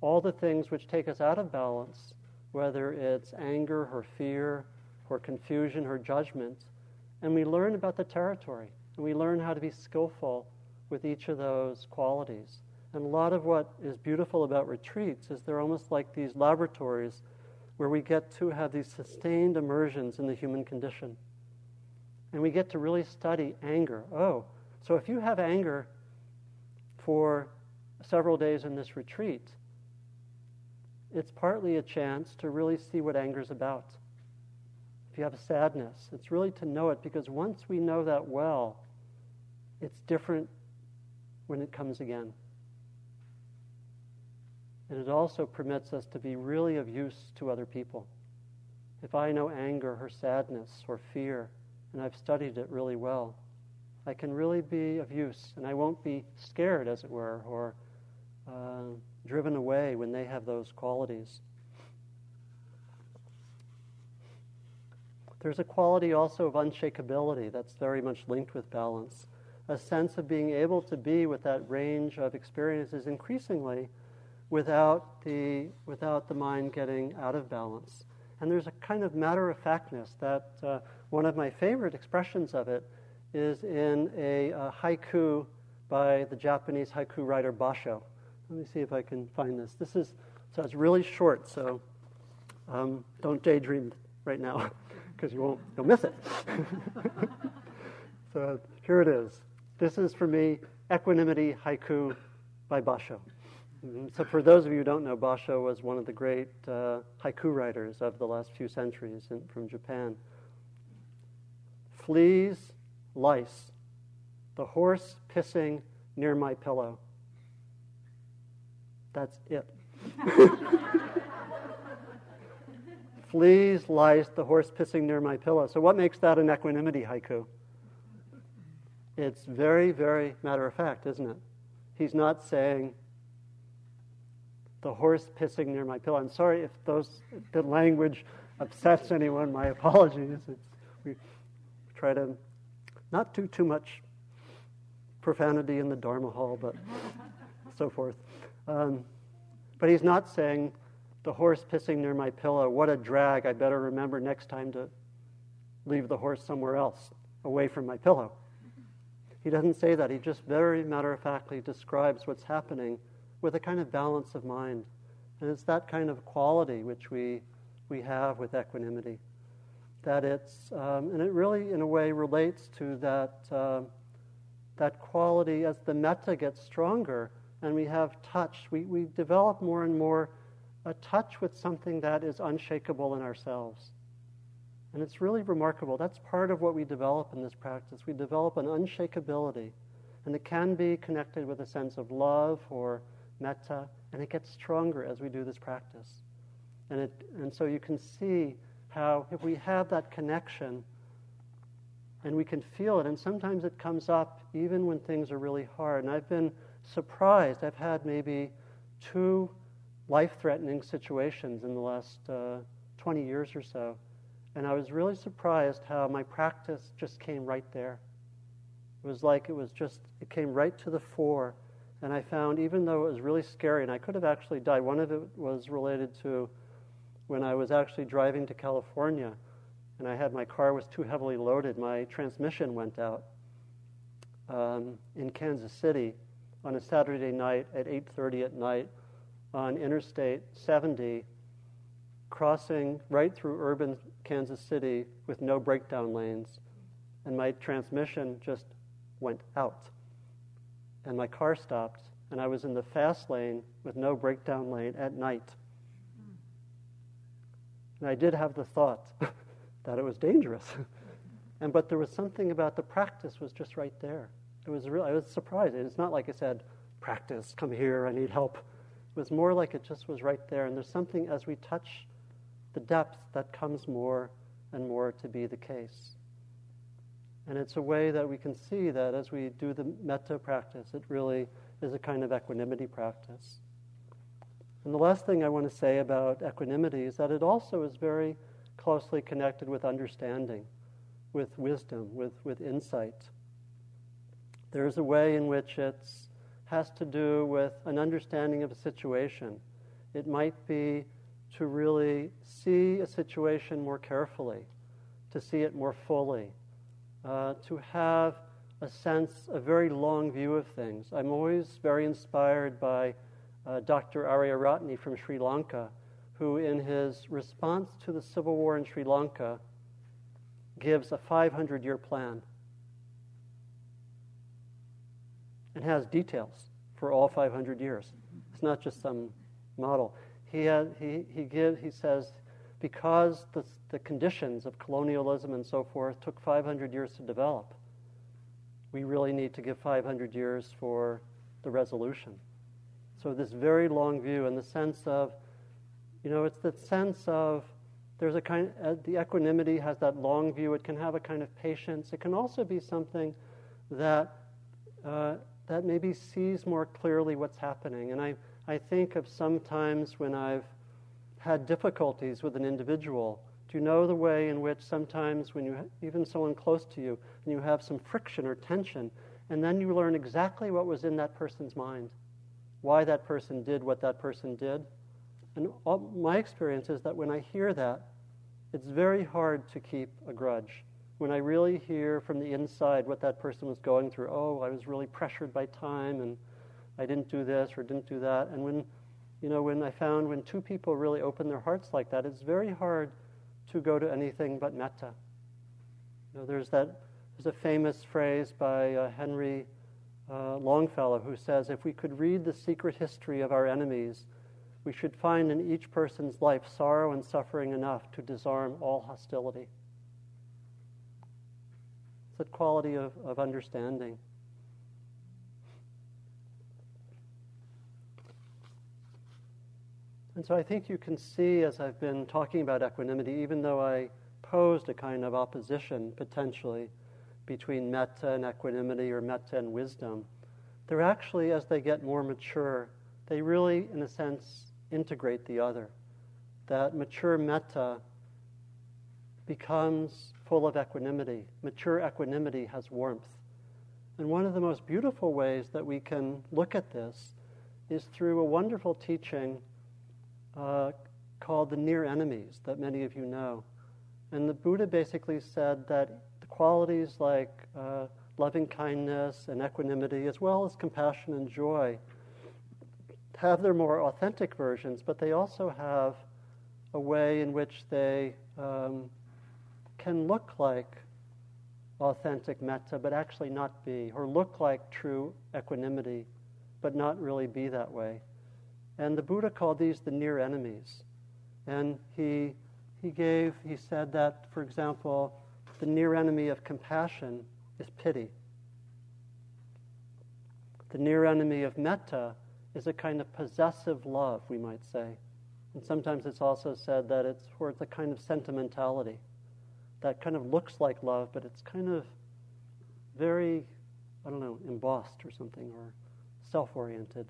all the things which take us out of balance, whether it's anger or fear or confusion or judgment. And we learn about the territory. And we learn how to be skillful with each of those qualities. And a lot of what is beautiful about retreats is they're almost like these laboratories where we get to have these sustained immersions in the human condition. And we get to really study anger. Oh, so if you have anger for several days in this retreat, it's partly a chance to really see what anger is about. If you have a sadness, it's really to know it because once we know that well, it's different when it comes again. And it also permits us to be really of use to other people. If I know anger or sadness or fear, and I've studied it really well, I can really be of use, and I won't be scared, as it were, or uh, driven away when they have those qualities. There's a quality also of unshakability that's very much linked with balance, a sense of being able to be with that range of experiences increasingly without the, without the mind getting out of balance. And there's a kind of matter of factness that uh, one of my favorite expressions of it is in a, haiku by the Japanese haiku writer Basho. Let me see if I can find this. This is so it's really short, so um, don't daydream right now [LAUGHS] because you won't you'll miss it. [LAUGHS] so here it is. This is for me equanimity haiku by Basho. So, for those of you who don't know, Basho was one of the great uh, haiku writers of the last few centuries in, from Japan. Fleas, lice, the horse pissing near my pillow. That's it. [LAUGHS] Fleas, lice, the horse pissing near my pillow. So, what makes that an equanimity haiku? It's very, very matter of fact, isn't it? He's not saying, the horse pissing near my pillow. I'm sorry if those if the language upsets anyone. My [LAUGHS] apologies. It's, we try to not do too much profanity in the Dharma hall, but [LAUGHS] so forth. Um, but he's not saying the horse pissing near my pillow. What a drag! I better remember next time to leave the horse somewhere else, away from my pillow. He doesn't say that. He just very matter of factly describes what's happening with a kind of balance of mind. And it's that kind of quality which we, we have with equanimity. That it's, um, and it really, in a way, relates to that, uh, that quality, as the metta gets stronger and we have touch, we, we develop more and more a touch with something that is unshakable in ourselves. And it's really remarkable. That's part of what we develop in this practice. We develop an unshakability, and it can be connected with a sense of love or metta, and it gets stronger as we do this practice. And, it, and so you can see how if we have that connection and we can feel it, and sometimes it comes up even when things are really hard. And I've been surprised. I've had maybe two life threatening situations in the last uh, 20 years or so. And I was really surprised how my practice just came right there. It was like it was just, it came right to the fore. And I found, even though it was really scary, and I could have actually died, one of it was related to when I was actually driving to California and I had my car was too heavily loaded, my transmission went out um, in Kansas City on a Saturday night at 8:30 at night on Interstate 70, crossing right through urban Kansas City with no breakdown lanes, and my transmission just went out, and my car stopped, and I was in the fast lane with no breakdown lane at night. And I did have the thought [LAUGHS] that it was dangerous. [LAUGHS] and but there was something about the practice was just right there. It was real. I was surprised. It's not like I said, "Practice, come here, I need help." It was more like it just was right there. And there's something as we touch the depth that comes more and more to be the case. And it's a way that we can see that as we do the metta practice, it really is a kind of equanimity practice. And the last thing I want to say about equanimity is that it also is very closely connected with understanding, with wisdom, with, with insight. There's a way in which it has to do with an understanding of a situation. It might be to really see a situation more carefully, to see it more fully, uh, to have a sense, a very long view of things. I'm always very inspired by uh, Dr. Ariyaratne from Sri Lanka, who, in his response to the civil war in Sri Lanka, gives a 500 year plan and has details for all 500 years. It's not just some model. He, he, he, give, he says, because the, the conditions of colonialism and so forth took 500 years to develop, we really need to give 500 years for the resolution. So, this very long view in the sense of you know, it's the sense of there's a kind uh, the equanimity has that long view. It can have a kind of patience. It can also be something that uh, that maybe sees more clearly what's happening. And I I think of sometimes when I've had difficulties with an individual. Do you know the way in which sometimes when you even someone close to you and you have some friction or tension, and then you learn exactly what was in that person's mind, why that person did what that person did? And all, my experience is that when I hear that, it's very hard to keep a grudge. When I really hear from the inside what that person was going through, oh, I was really pressured by time and I didn't do this or didn't do that. And when, you know, when I found when two people really open their hearts like that, it's very hard to go to anything but metta. You know, there's that, there's a famous phrase by uh, Henry uh, Longfellow who says, if we could read the secret history of our enemies, we should find in each person's life sorrow and suffering enough to disarm all hostility. It's a quality of, of understanding. And so I think you can see, as I've been talking about equanimity, even though I posed a kind of opposition potentially between metta and equanimity or metta and wisdom, they're actually, as they get more mature, they really, in a sense, integrate the other. That mature metta becomes full of equanimity. Mature equanimity has warmth. And one of the most beautiful ways that we can look at this is through a wonderful teaching uh, called the near enemies that many of you know. And the Buddha basically said that the qualities like uh, loving kindness and equanimity, as well as compassion and joy, have their more authentic versions, but they also have a way in which they um, can look like authentic metta, but actually not be, or look like true equanimity, but not really be that way. And the Buddha called these the near enemies. And he, he gave, he said that, for example, the near enemy of compassion is pity. The near enemy of metta is a kind of possessive love, we might say. And sometimes it's also said that it's towards a kind of sentimentality that kind of looks like love, but it's kind of very, I don't know, embossed or something, or self oriented.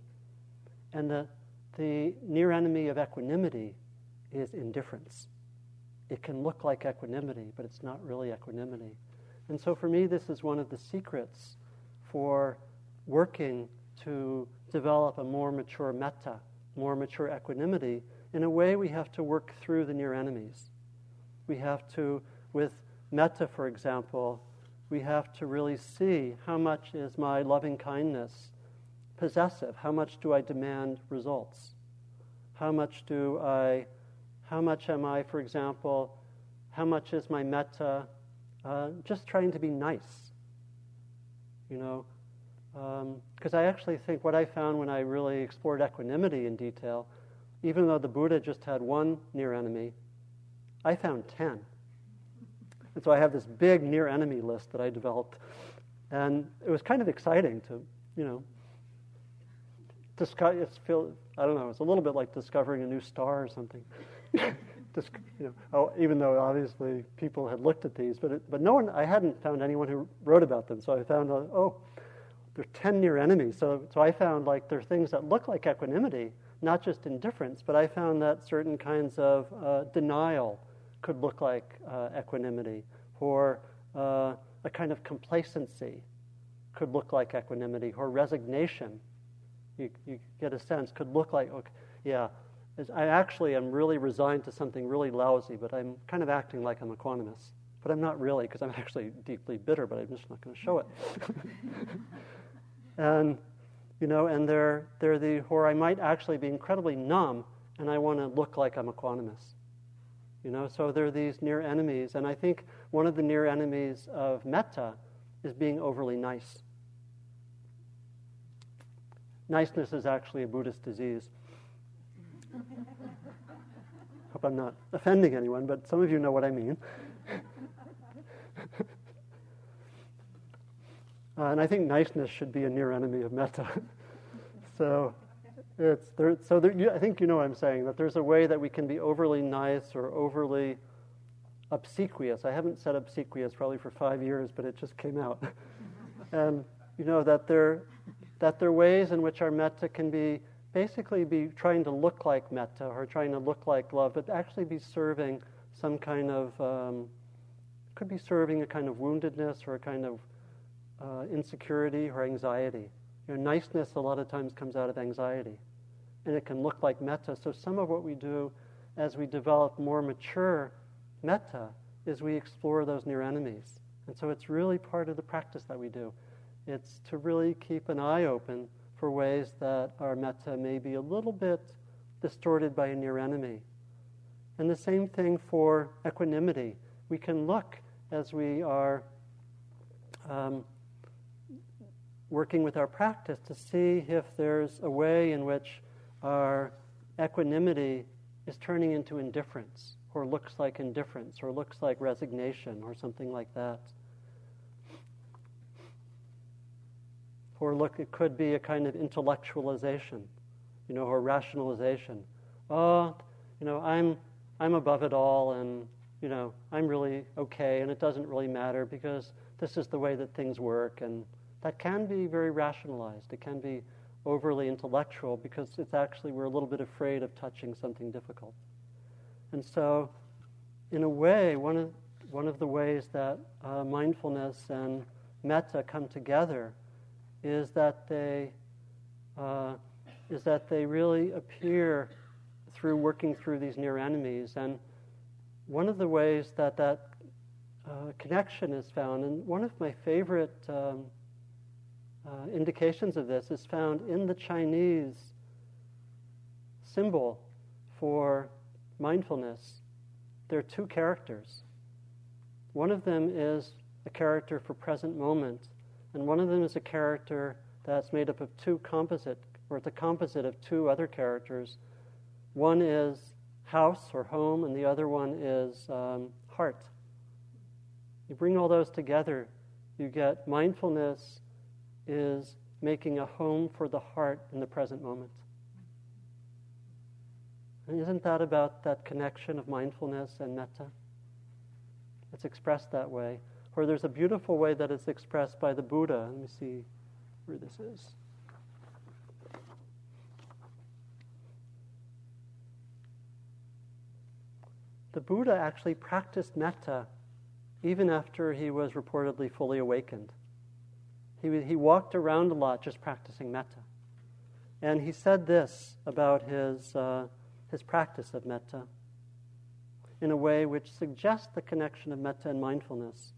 And the, the near enemy of equanimity is indifference. It can look like equanimity, but it's not really equanimity. And so for me, this is one of the secrets for working to develop a more mature metta, more mature equanimity. In a way, we have to work through the near enemies. We have to, with metta, for example, we have to really see how much is my loving kindness possessive? How much do I demand results? How much do I, how much am I, for example, how much is my metta uh, just trying to be nice? You know, because um, I actually think what I found when I really explored equanimity in detail, even though the Buddha just had one near enemy, I found 10. And so I have this big near enemy list that I developed. And it was kind of exciting to, you know, discover, it's feel, I don't know, it's a little bit like discovering a new star or something. [LAUGHS] Just, you know, oh, even though obviously people had looked at these, but, it, but no one, I hadn't found anyone who wrote about them. So I found, uh, oh, there are 10 near enemies. So, so I found like there are things that look like equanimity, not just indifference, but I found that certain kinds of uh, denial could look like uh, equanimity, or uh, a kind of complacency could look like equanimity, or resignation you, you get a sense, could look like, okay, yeah, I actually am really resigned to something really lousy, but I'm kind of acting like I'm a equanimous. But I'm not really, because I'm [LAUGHS] actually deeply bitter, but I'm just not going to show it. [LAUGHS] and, you know, and they're, they're the, or I might actually be incredibly numb, and I want to look like I'm a equanimous. You know, so there are these near enemies, and I think one of the near enemies of metta is being overly nice niceness is actually a Buddhist disease. Hope I'm not offending anyone, but some of you know what I mean. uh, and I think niceness should be a near enemy of metta. [LAUGHS] so it's there, so there, you, I think you know what I'm saying that there's a way that we can be overly nice or overly obsequious. I haven't said obsequious probably for five years, but it just came out. [LAUGHS] and you know that there that there are ways in which our metta can be basically be trying to look like metta or trying to look like love, but actually be serving some kind of, um, could be serving a kind of woundedness or a kind of uh, insecurity or anxiety. You know, niceness a lot of times comes out of anxiety, and it can look like metta. So some of what we do as we develop more mature metta is we explore those near enemies. And so it's really part of the practice that we do. It's to really keep an eye open for ways that our metta may be a little bit distorted by a near enemy. And the same thing for equanimity. We can look as we are um, working with our practice to see if there's a way in which our equanimity is turning into indifference, or looks like indifference, or looks like resignation, or something like that. Or look, it could be a kind of intellectualization, you know, or rationalization. Oh, you know, I'm, I'm above it all and, you know, I'm really okay and it doesn't really matter because this is the way that things work. And that can be very rationalized. It can be overly intellectual because it's actually, we're a little bit afraid of touching something difficult. And so, in a way, one of, one of the ways that uh, mindfulness and metta come together is that they uh, is that they really appear through working through these near enemies. And one of the ways that that uh, connection is found, and one of my favorite um, uh, indications of this is found in the Chinese symbol for mindfulness. There are two characters. One of them is a character for present moment, and one of them is a character that's made up of two composite, or it's a composite of two other characters. One is house or home, and the other one is um, heart. You bring all those together, you get mindfulness is making a home for the heart in the present moment. And isn't that about that connection of mindfulness and metta? It's expressed that way. Or there's a beautiful way that it's expressed by the Buddha. Let me see where this is. The Buddha actually practiced metta even after he was reportedly fully awakened. He, he walked around a lot just practicing metta. And he said this about his, uh, his practice of metta in a way which suggests the connection of metta and mindfulness.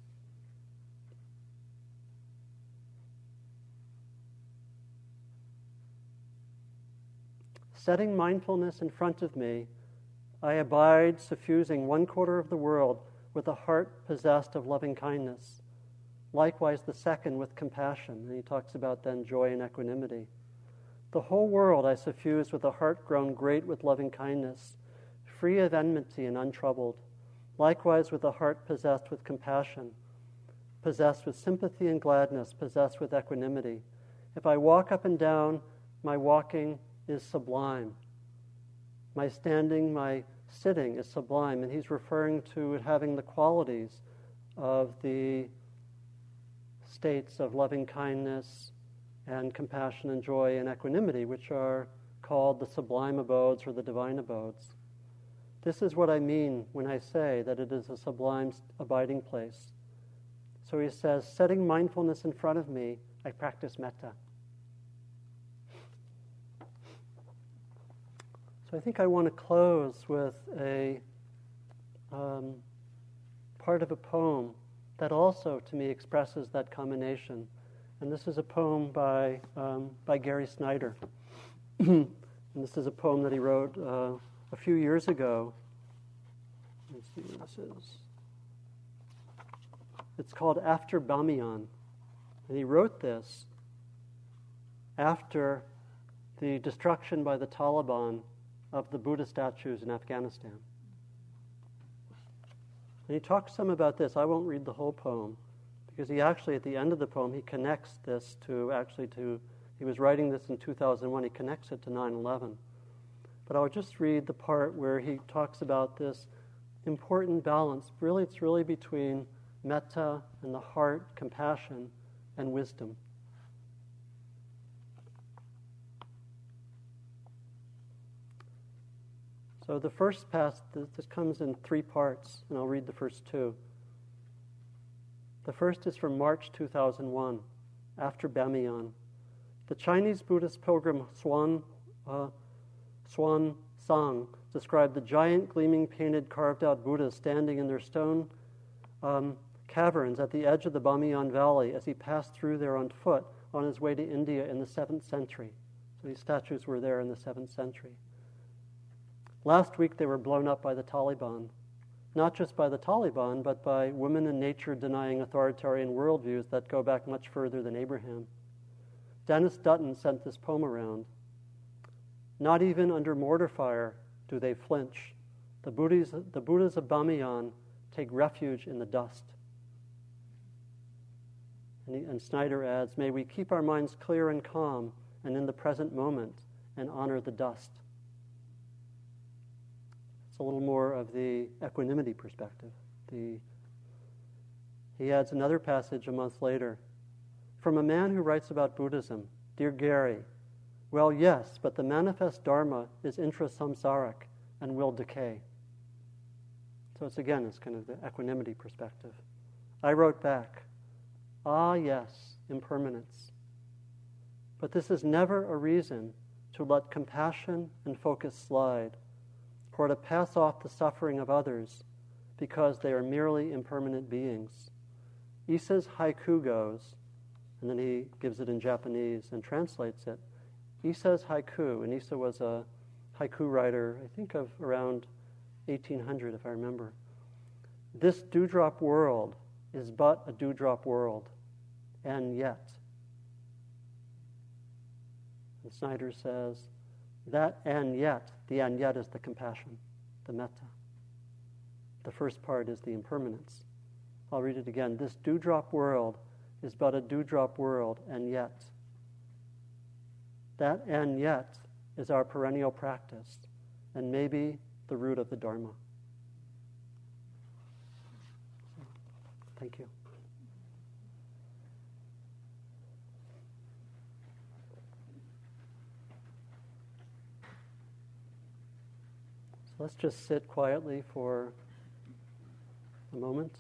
Setting mindfulness in front of me, I abide suffusing one quarter of the world with a heart possessed of loving kindness. Likewise, the second with compassion. And he talks about then joy and equanimity. The whole world I suffuse with a heart grown great with loving kindness, free of enmity and untroubled. Likewise, with a heart possessed with compassion, possessed with sympathy and gladness, possessed with equanimity. If I walk up and down, my walking is sublime. My standing, my sitting is sublime. And he's referring to it having the qualities of the states of loving kindness and compassion and joy and equanimity, which are called the sublime abodes or the divine abodes. This is what I mean when I say that it is a sublime abiding place. So he says, setting mindfulness in front of me, I practice metta. So I think I want to close with a um, part of a poem that also, to me, expresses that combination. And this is a poem by, um, by Gary Snyder. [CLEARS THROAT] and this is a poem that he wrote uh, a few years ago. Let's see what this is. It's called After Bamiyan. And he wrote this after the destruction by the Taliban of the Buddha statues in Afghanistan. And he talks some about this. I won't read the whole poem because he actually, at the end of the poem, he connects this to actually to, he was writing this in 2001, he connects it to 9 11. But I'll just read the part where he talks about this important balance. Really, it's really between metta and the heart, compassion, and wisdom. So the first passage, this comes in three parts, and I'll read the first two. The first is from March 2001, after Bamiyan. The Chinese Buddhist pilgrim Xuan, uh, Xuan Zang described the giant, gleaming, painted, carved out Buddhas standing in their stone um, caverns at the edge of the Bamiyan Valley as he passed through there on foot on his way to India in the 7th century. So these statues were there in the 7th century. Last week they were blown up by the Taliban. Not just by the Taliban, but by women and nature denying authoritarian worldviews that go back much further than Abraham. Denis Dutton sent this poem around. Not even under mortar fire do they flinch. The Buddhas, the Buddhas of Bamiyan take refuge in the dust. And, he, and Snyder adds, May we keep our minds clear and calm and in the present moment and honor the dust a little more of the equanimity perspective. The, he adds another passage a month later from a man who writes about Buddhism Dear Gary, well, yes, but the manifest Dharma is intrasamsaric and will decay. So it's again, it's kind of the equanimity perspective. I wrote back, Ah, yes, impermanence. But this is never a reason to let compassion and focus slide or to pass off the suffering of others because they are merely impermanent beings. Issa's haiku goes, and then he gives it in Japanese and translates it. Issa's haiku, and Issa was a haiku writer, I think of around 1800, if I remember. This dewdrop world is but a dewdrop world, and yet. And Snyder says, that and yet, the and yet is the compassion, the metta. The first part is the impermanence. I'll read it again. This dewdrop world is but a dewdrop world, and yet. That and yet is our perennial practice, and maybe the root of the Dharma. Thank you. Let's just sit quietly for a moment.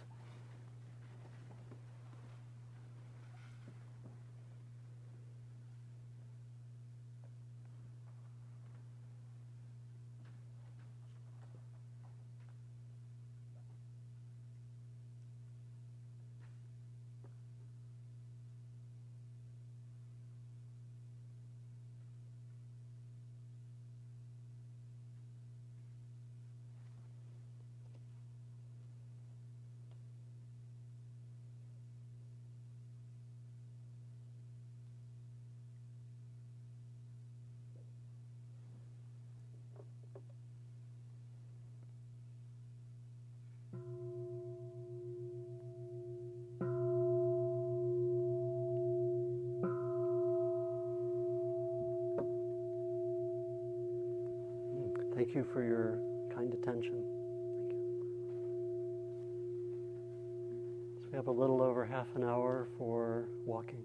Thank you for your kind attention. Thank you. So we have a little over half an hour for walking.